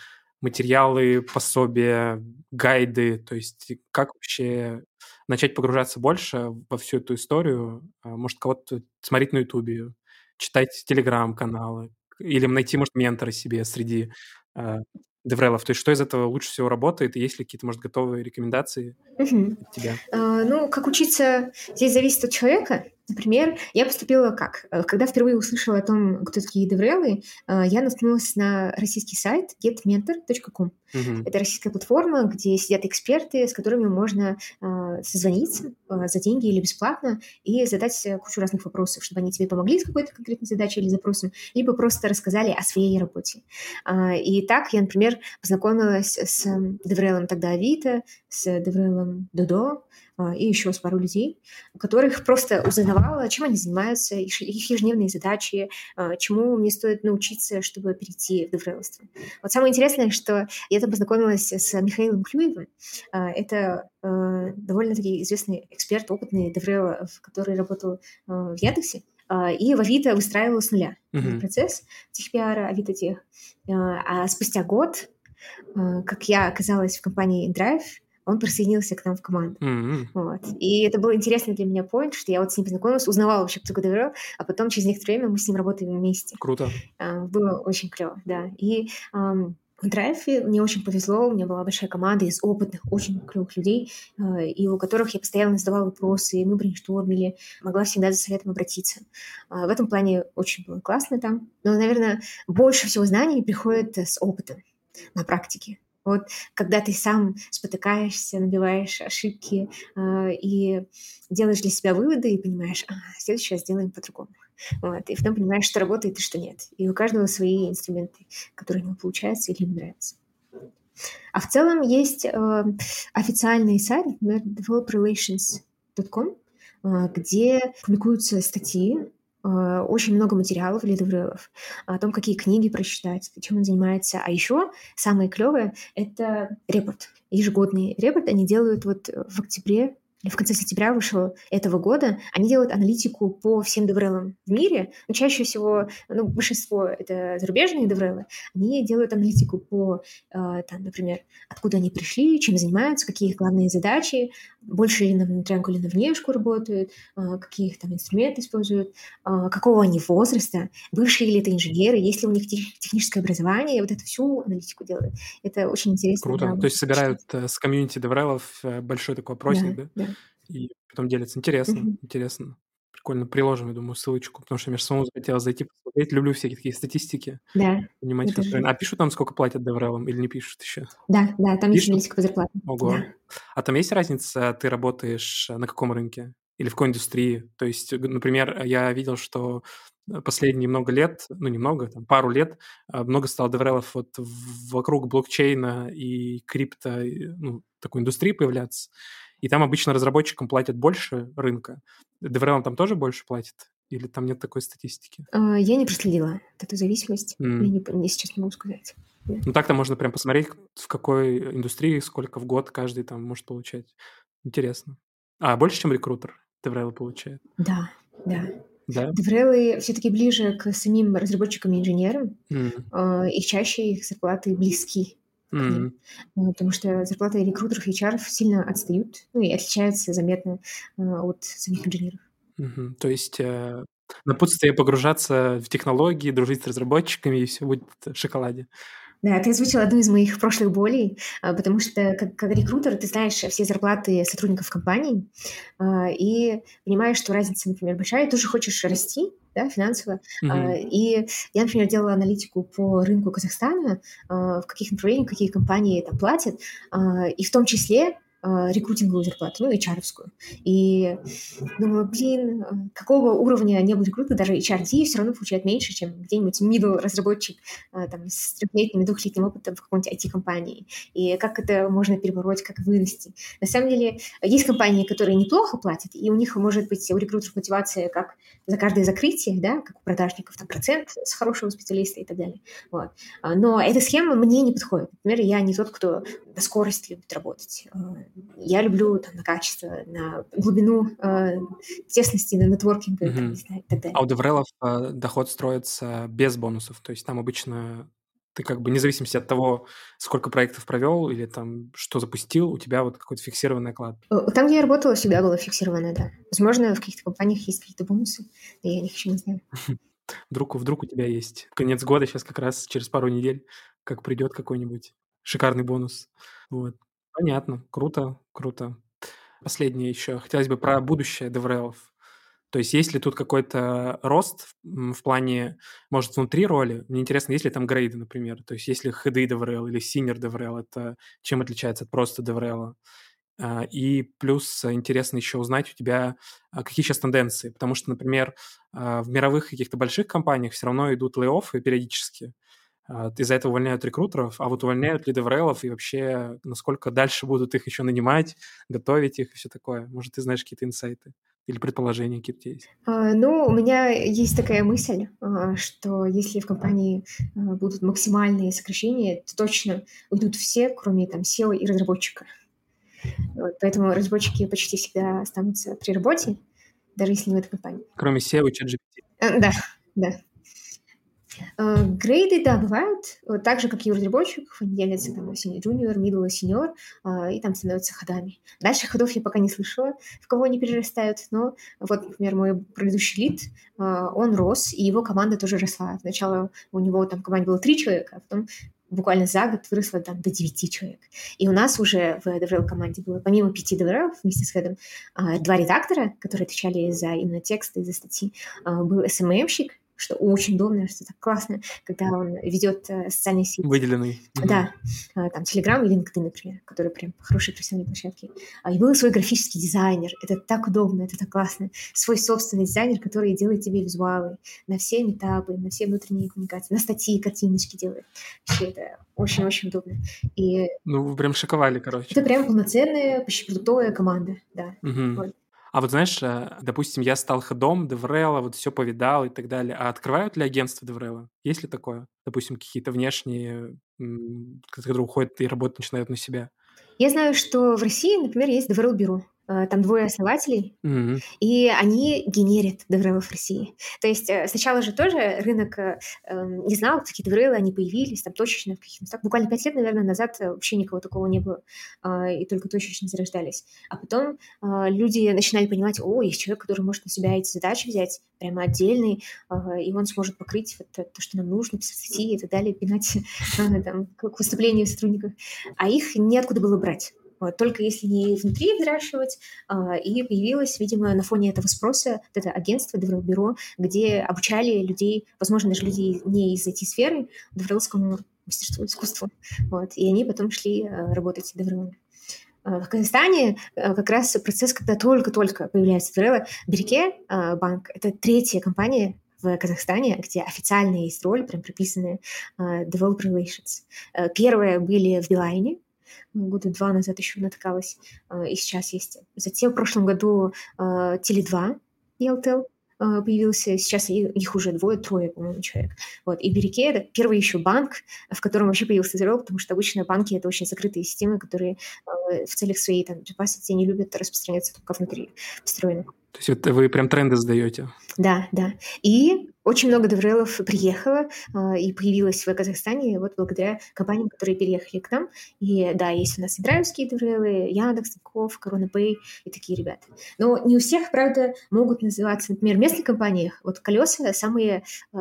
Speaker 1: материалы, пособия, гайды, то есть как вообще начать погружаться больше во всю эту историю, а, может, кого-то смотреть на Ютубе, читать телеграм-каналы или найти, может, ментора себе среди э, деврелов. То есть что из этого лучше всего работает, и есть ли какие-то, может, готовые рекомендации
Speaker 2: угу. от тебя? А, ну, как учиться, здесь зависит от человека. Например, я поступила как? Э, когда впервые услышала о том, кто такие деврелы, э, я наткнулась на российский сайт getmentor.com. Uh-huh. Это российская платформа, где сидят эксперты, с которыми можно э, созвониться за деньги или бесплатно и задать кучу разных вопросов, чтобы они тебе помогли с какой-то конкретной задачей или запросом, либо просто рассказали о своей работе. А, и так я, например, познакомилась с деврелом тогда Авито, с деврелом Додо, а, и еще с пару людей, которых просто узнавала, чем они занимаются, их ежедневные задачи, а, чему мне стоит научиться, чтобы перейти в деврелство. Вот самое интересное, что я там познакомилась с Михаилом Клюевым. А, это довольно-таки известный эксперт, опытный деврел, который работал в Яндексе. И в Авито выстраивал с нуля uh-huh. процесс техпиара Авито Тех. А спустя год, как я оказалась в компании InDrive, он присоединился к нам в команду. Mm-hmm. Вот. И это был интересный для меня point, что я вот с ним познакомилась, узнавала вообще, кто такой Деврел, а потом через некоторое время мы с ним работаем вместе.
Speaker 1: Круто.
Speaker 2: А, было очень клево, да. И um, в Драйве мне очень повезло, у меня была большая команда из опытных, очень клевых людей, э, и у которых я постоянно задавала вопросы, и мы брейнштормили, могла всегда за советом обратиться. А, в этом плане очень было классно там. Но, наверное, больше всего знаний приходит с опытом на практике. Вот когда ты сам спотыкаешься, набиваешь ошибки э, и делаешь для себя выводы и понимаешь, а, следующий раз сделаем по-другому. Вот, и потом понимаешь, что работает и что нет. И у каждого свои инструменты, которые ему получаются или ему нравятся. А в целом есть э, официальный сайт, например, developerrelations.com, э, где публикуются статьи очень много материалов для деврелов о том, какие книги прочитать, чем он занимается. А еще самое клевое — это репорт. Ежегодный репорт они делают вот в октябре в конце сентября вышел этого года, они делают аналитику по всем деврелам в мире. Но чаще всего, ну, большинство это зарубежные деврелы. Они делают аналитику по, э, там, например, откуда они пришли, чем занимаются, какие их главные задачи, больше ли на внутрянку или на внешку работают, э, какие их там инструменты используют, э, какого они возраста, бывшие ли это инженеры, есть ли у них тех, техническое образование, вот эту всю аналитику делают. Это очень интересно.
Speaker 1: Круто.
Speaker 2: Да,
Speaker 1: То есть собирают э, с комьюнити деврелов э, большой такой опросник, да?
Speaker 2: да?
Speaker 1: И потом делятся. Интересно, mm-hmm. интересно. Прикольно. Приложим, я думаю, ссылочку, потому что мне же самому захотелось зайти посмотреть. Люблю всякие такие статистики.
Speaker 2: Да.
Speaker 1: Понимать, А пишут там, сколько платят деврелам или не пишут еще?
Speaker 2: Да, да, там пишут? есть аналитика по зарплате.
Speaker 1: Ого.
Speaker 2: Да.
Speaker 1: А там есть разница, ты работаешь на каком рынке? Или в какой индустрии? То есть, например, я видел, что последние много лет, ну, немного, там, пару лет, много стало деврелов вот вокруг блокчейна и крипто, ну, такой индустрии появляться. И там обычно разработчикам платят больше рынка. DevRel там тоже больше платит? Или там нет такой статистики?
Speaker 2: А, я не проследила эту зависимость. Mm. Я, не, я сейчас не могу сказать.
Speaker 1: Ну так-то можно прям посмотреть, в какой индустрии, сколько в год каждый там может получать. Интересно. А, больше, чем рекрутер DevRel получает?
Speaker 2: Да, да.
Speaker 1: Да?
Speaker 2: Деврелы все-таки ближе к самим разработчикам и инженерам, mm. и чаще их зарплаты близки Mm-hmm. Потому что зарплаты рекрутеров и HR сильно отстают, ну и отличаются заметно э, от самих инженеров.
Speaker 1: Mm-hmm. То есть э, напутствие погружаться в технологии, дружить с разработчиками, и все будет в шоколаде.
Speaker 2: Да, ты озвучил одну из моих прошлых болей, а, потому что как, как рекрутер ты знаешь все зарплаты сотрудников компании а, и понимаешь, что разница, например, большая, и тоже хочешь расти, да, финансово. Mm-hmm. И я, например, делала аналитику по рынку Казахстана, в каких направлениях какие компании там платят, и в том числе рекрутинговую зарплату, ну, HR-овскую. И думала, блин, какого уровня не был рекрутер, даже HRD все равно получает меньше, чем где-нибудь middle разработчик там, с трехлетним, двухлетним опытом в какой-нибудь IT-компании. И как это можно перебороть, как вырасти. На самом деле, есть компании, которые неплохо платят, и у них может быть у рекрутеров мотивация как за каждое закрытие, да, как у продажников, там, процент с хорошего специалиста и так далее. Вот. А, но эта схема мне не подходит. Например, я не тот, кто на скорость любит работать. Я люблю там, на качество, на глубину э, тесности, на нетворкинг mm-hmm. там, не знаю, и так далее.
Speaker 1: А у деврелов э, доход строится без бонусов, то есть там обычно ты как бы независимо от того, сколько проектов провел или там что запустил, у тебя вот какой-то фиксированный оклад.
Speaker 2: Э, там, где я работала, всегда было фиксированное, да. Возможно, в каких-то компаниях есть какие-то бонусы, но я их еще не знаю.
Speaker 1: Вдруг, вдруг у тебя есть конец года сейчас как раз через пару недель, как придет какой-нибудь шикарный бонус. Вот. Понятно. Круто, круто. Последнее еще. Хотелось бы про будущее DevRel. То есть есть ли тут какой-то рост в плане, может, внутри роли? Мне интересно, есть ли там грейды, например? То есть есть ли хеды DevRel или senior DevRel? Это чем отличается от просто DevRel? А, и плюс интересно еще узнать у тебя, а, какие сейчас тенденции. Потому что, например, а, в мировых каких-то больших компаниях все равно идут лей-оффы периодически. Из-за этого увольняют рекрутеров, а вот увольняют ли деврелов и вообще насколько дальше будут их еще нанимать, готовить их и все такое. Может, ты знаешь какие-то инсайты? Или предположения какие-то есть?
Speaker 2: А, ну, у меня есть такая мысль, а, что если в компании а, будут максимальные сокращения, то точно уйдут все, кроме там SEO и разработчика. Вот, поэтому разработчики почти всегда останутся при работе, даже если не в этой компании.
Speaker 1: Кроме SEO и ChatGPT.
Speaker 2: Э, да, да. Э, грейды, да, бывают, так же, как и у разработчиков, они делятся там junior, middle и и там становятся ходами. Дальше ходов я пока не слышала, в кого они перерастают, но вот, например, мой предыдущий лид, а, он рос, и его команда тоже росла. Сначала у него там в команде было три человека, а потом буквально за год выросла там до 9 человек. И у нас уже в DevRel команде было, помимо пяти DevRel вместе с Хедом, а, два редактора, которые отвечали за именно тексты, за статьи. Был SMM-щик, что очень удобно, что так классно, когда он ведет э, социальные сети.
Speaker 1: Выделенный.
Speaker 2: Да, а, там Telegram и LinkedIn, например, которые прям хорошие профессиональные площадки. А, и был свой графический дизайнер, это так удобно, это так классно. Свой собственный дизайнер, который делает тебе визуалы на все митапы, на все внутренние коммуникации, на статьи, картиночки делает. Вообще это очень-очень удобно. И
Speaker 1: ну, вы прям шиковали, короче.
Speaker 2: Это прям полноценная, почти крутая команда, да.
Speaker 1: Угу. Вот. А вот знаешь, э, допустим, я стал head ом DevRel а, вот все повидал и так далее. А открывают ли агентство DevRel а? Есть ли такое? Допустим, какие-то внешние, которые уходят и работать начинают на себя?
Speaker 2: Я знаю, что в России, например, есть Деврел бюро. Э, там двое основателей, mm-hmm. и они генерят деврелов в России. То есть э, сначала же тоже рынок э, эм, не знал, какие деврелы, они появились, там точечно в каких-то местах. Буквально пять лет, наверное, назад вообще никого такого не было, и только точечно зарождались. А потом люди начинали понимать, о, есть человек, который может на себя эти задачи взять, прямо отдельный, и он сможет покрыть вот то, что нам нужно, писать статьи и так далее, пинать там, к выступлению сотрудников. А их неоткуда было брать. Вот, только если не внутри взращивать. А, и появилось, видимо, на фоне этого спроса вот это агентство, бюро, где обучали людей, возможно, даже людей не из IT-сферы, деврелскому мастерству, искусству. Вот, и они потом шли а, работать деврелами. А, в Казахстане как раз процесс, когда только-только появляется Деврела, Береке банк — это третья компания в Казахстане, где официально есть роль, прям прописанная Developer Relations. Первые были в Билайне, года два назад еще натыкалась, а, и сейчас есть. Затем в прошлом году а, Теле2 Елтел а, появился, сейчас их уже двое, трое, по-моему, человек. Вот. И Береке — это первый еще банк, в котором вообще появился Zero, потому что обычно банки — это очень закрытые системы, которые в целях своей там, безопасности не любят распространяться только внутри построены.
Speaker 1: То есть это вы прям тренды сдаете?
Speaker 2: Да, да. И очень много деврелов приехало э, и появилось в Казахстане вот благодаря компаниям, которые переехали к нам. И да, есть у нас и драйвские деврелы, Яндекс, Тинькофф, Корона Пэй и такие ребята. Но не у всех, правда, могут называться, например, в местных компаниях. Вот колеса самые э,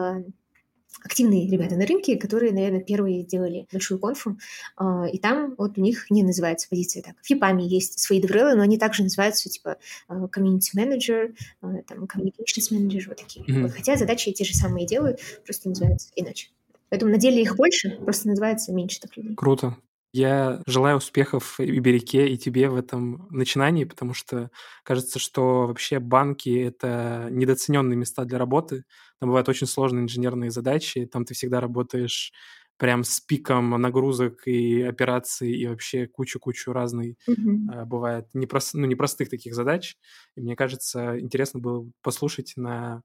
Speaker 2: активные ребята на рынке, которые, наверное, первые сделали большую конфу, а, и там вот у них не называется позиция так. В Япаме есть свои деврелы, но они также называются типа а, community manager, а, там communications manager, вот такие. Mm-hmm. Вот, хотя задачи те же самые делают, просто называются иначе. Поэтому на деле их больше, просто называется меньше так людей.
Speaker 1: Круто. Я желаю успехов и Береке, и тебе в этом начинании, потому что кажется, что вообще банки — это недооцененные места для работы. Там бывают очень сложные инженерные задачи, там ты всегда работаешь прям с пиком нагрузок и операций, и вообще кучу-кучу разной
Speaker 2: Мгм.
Speaker 1: э, бывает непрос, ну, непростых таких задач. И мне кажется, интересно было послушать на,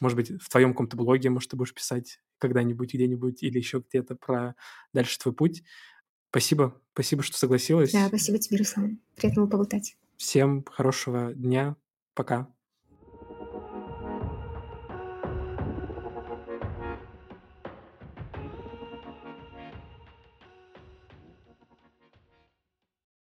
Speaker 1: может быть, в твоем каком-то блоге, может, ты будешь писать когда-нибудь, где-нибудь, или еще где-то про дальше твой путь. Спасибо, спасибо, что
Speaker 2: Да,
Speaker 1: согласилась.
Speaker 2: спасибо тебе, Руслан. Приятно было поболтать.
Speaker 1: Всем хорошего дня. Пока.